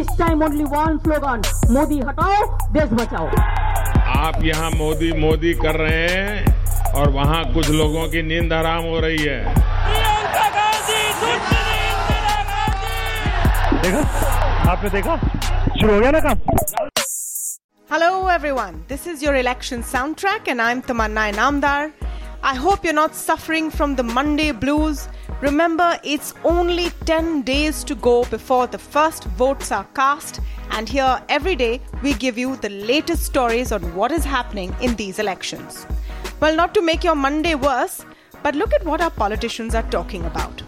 This time only one slogan Modi हटाओ देश बचाओ. आप यहाँ मोदी मोदी कर रहे हैं और वहाँ कुछ लोगों की नींद आराम हो रही है। देखा? आपने देखा? शुरू हो गया ना काम? Hello everyone this is your election sound track and I am Tamanna Inamdar I hope you're not suffering from the Monday blues. Remember, it's only 10 days to go before the first votes are cast, and here every day we give you the latest stories on what is happening in these elections. Well, not to make your Monday worse, but look at what our politicians are talking about.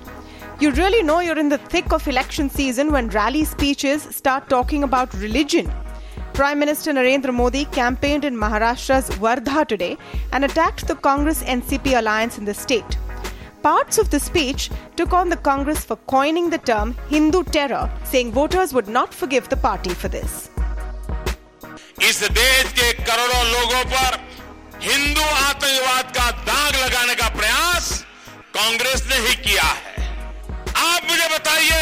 You really know you're in the thick of election season when rally speeches start talking about religion. Prime Minister Narendra Modi campaigned in Maharashtra's Wardha today and attacked the Congress NCP alliance in the state. Parts of the speech took on the Congress for coining the term Hindu terror, saying voters would not forgive the party for this. इस देश के करोड़ों लोगों पर हिंदू आतंकवाद का दाग लगाने का प्रयास कांग्रेस ने ही किया है आप मुझे बताइए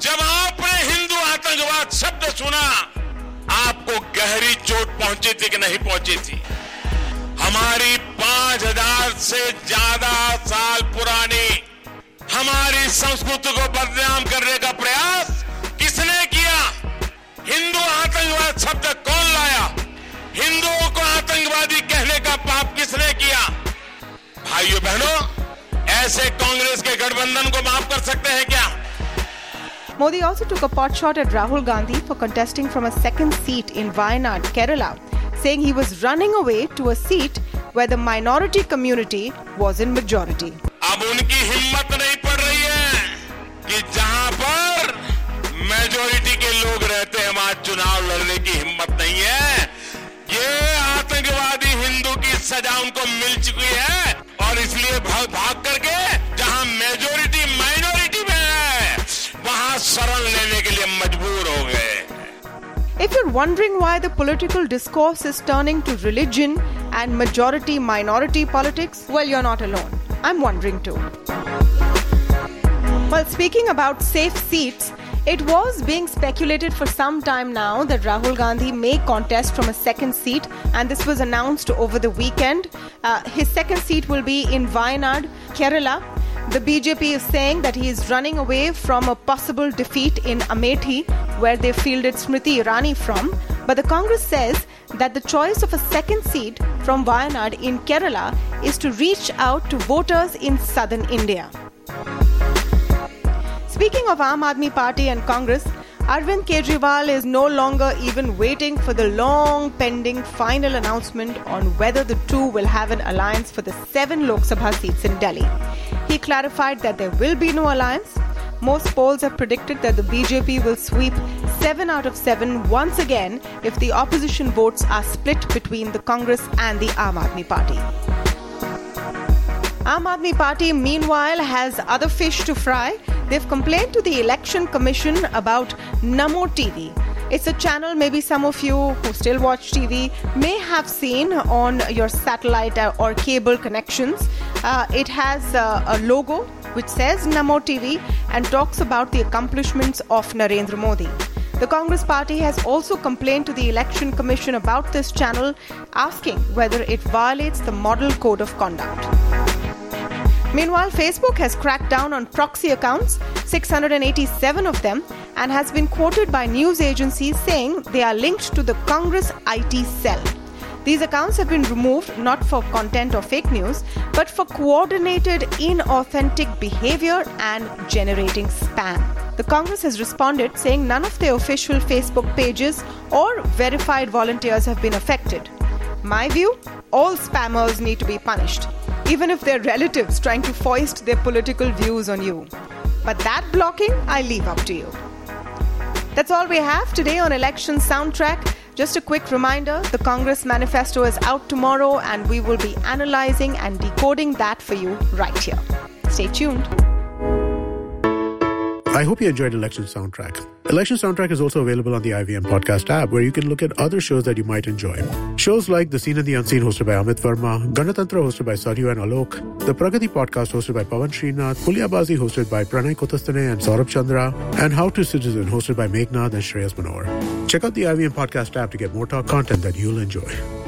जब आपने हिंदू आतंकवाद शब्द सुना आपको गहरी चोट पहुँची थी कि नहीं पहुँची थी? हमारी पाँच हज़ार से ज़्यादा साल पुरानी, हमारी संस्कृति को बदनाम करने का प्रयास किसने किया? हिंदू आतंकवाद शब्द कौन लाया? हिंदुओं को आतंकवादी कहने का पाप किसने किया? भाइयों बहनों, ऐसे कांग्रेस के गठबंधन को माफ़ कर सकते हैं क्या? Modi also took a pot shot at Rahul Gandhi for contesting from a second seat in Wayanad, Kerala, saying he was running away to a seat where the minority community was in majority. अब उनकी हिम्मत नहीं पड़ रही है कि जहां पर मेजोरिटी के लोग रहते हैं वहां चुनाव लड़ने की हिम्मत नहीं है ये आतंकवादी हिंदू की सजा उनको मिल चुकी है और इसलिए भाग भाग करके शरण लेने के लिए मजबूर हो गए If you're wondering why the political discourse is turning to religion and majority minority politics, well, you're not alone. I'm wondering too. Well, speaking about safe seats, it was being speculated for some time now that Rahul Gandhi may contest from a second seat, and this was announced over the weekend. Uh, his second seat will be in Wayanad, Kerala. the BJP is saying that he is running away from a possible defeat in Amethi, where they fielded Smriti Irani from. But the Congress says that the choice of a second seat from Wayanad in Kerala is to reach out to voters in southern India. Speaking of Aam Aadmi Party and Congress, Arvind Kejriwal is no longer even waiting for the long pending final announcement on whether the two will have an alliance for the seven Lok Sabha seats in Delhi. He clarified that there will be no alliance. Most polls have predicted that the BJP will sweep 7 out of 7 once again if the opposition votes are split between the Congress and the Aam Aadmi Party. Aam Aadmi Party, meanwhile, has other fish to fry. They've complained to the Election Commission about Namo TV. It's a channel maybe some of you who still watch TV may have seen on your satellite or cable connections. Uh, it has uh, a logo which says Namo TV and talks about the accomplishments of Narendra Modi. The Congress party has also complained to the Election Commission about this channel, asking whether it violates the Model Code of Conduct. Meanwhile, Facebook has cracked down on proxy accounts, 687 of them, and has been quoted by news agencies saying they are linked to the Congress IT cell. These accounts have been removed not for content or fake news, but for coordinated inauthentic behavior and generating spam. The Congress has responded saying none of their official Facebook pages or verified volunteers have been affected. My view all spammers need to be punished, even if they're relatives trying to foist their political views on you. But that blocking, I leave up to you. That's all we have today on Election Soundtrack. Just a quick reminder the Congress manifesto is out tomorrow, and we will be analyzing and decoding that for you right here. Stay tuned. I hope you enjoyed Election Soundtrack. Election Soundtrack is also available on the IVM podcast app where you can look at other shows that you might enjoy. Shows like The Seen and the Unseen hosted by Amit Varma, Ganatantra hosted by Saryu and Alok, The Pragati podcast hosted by Pavan Srinath, Puliyabaazi hosted by Pranay Kotasthane and Saurabh Chandra, and How to Citizen hosted by Meghnad and Shreyas Manohar. Check out the IVM podcast app to get more talk content that you'll enjoy.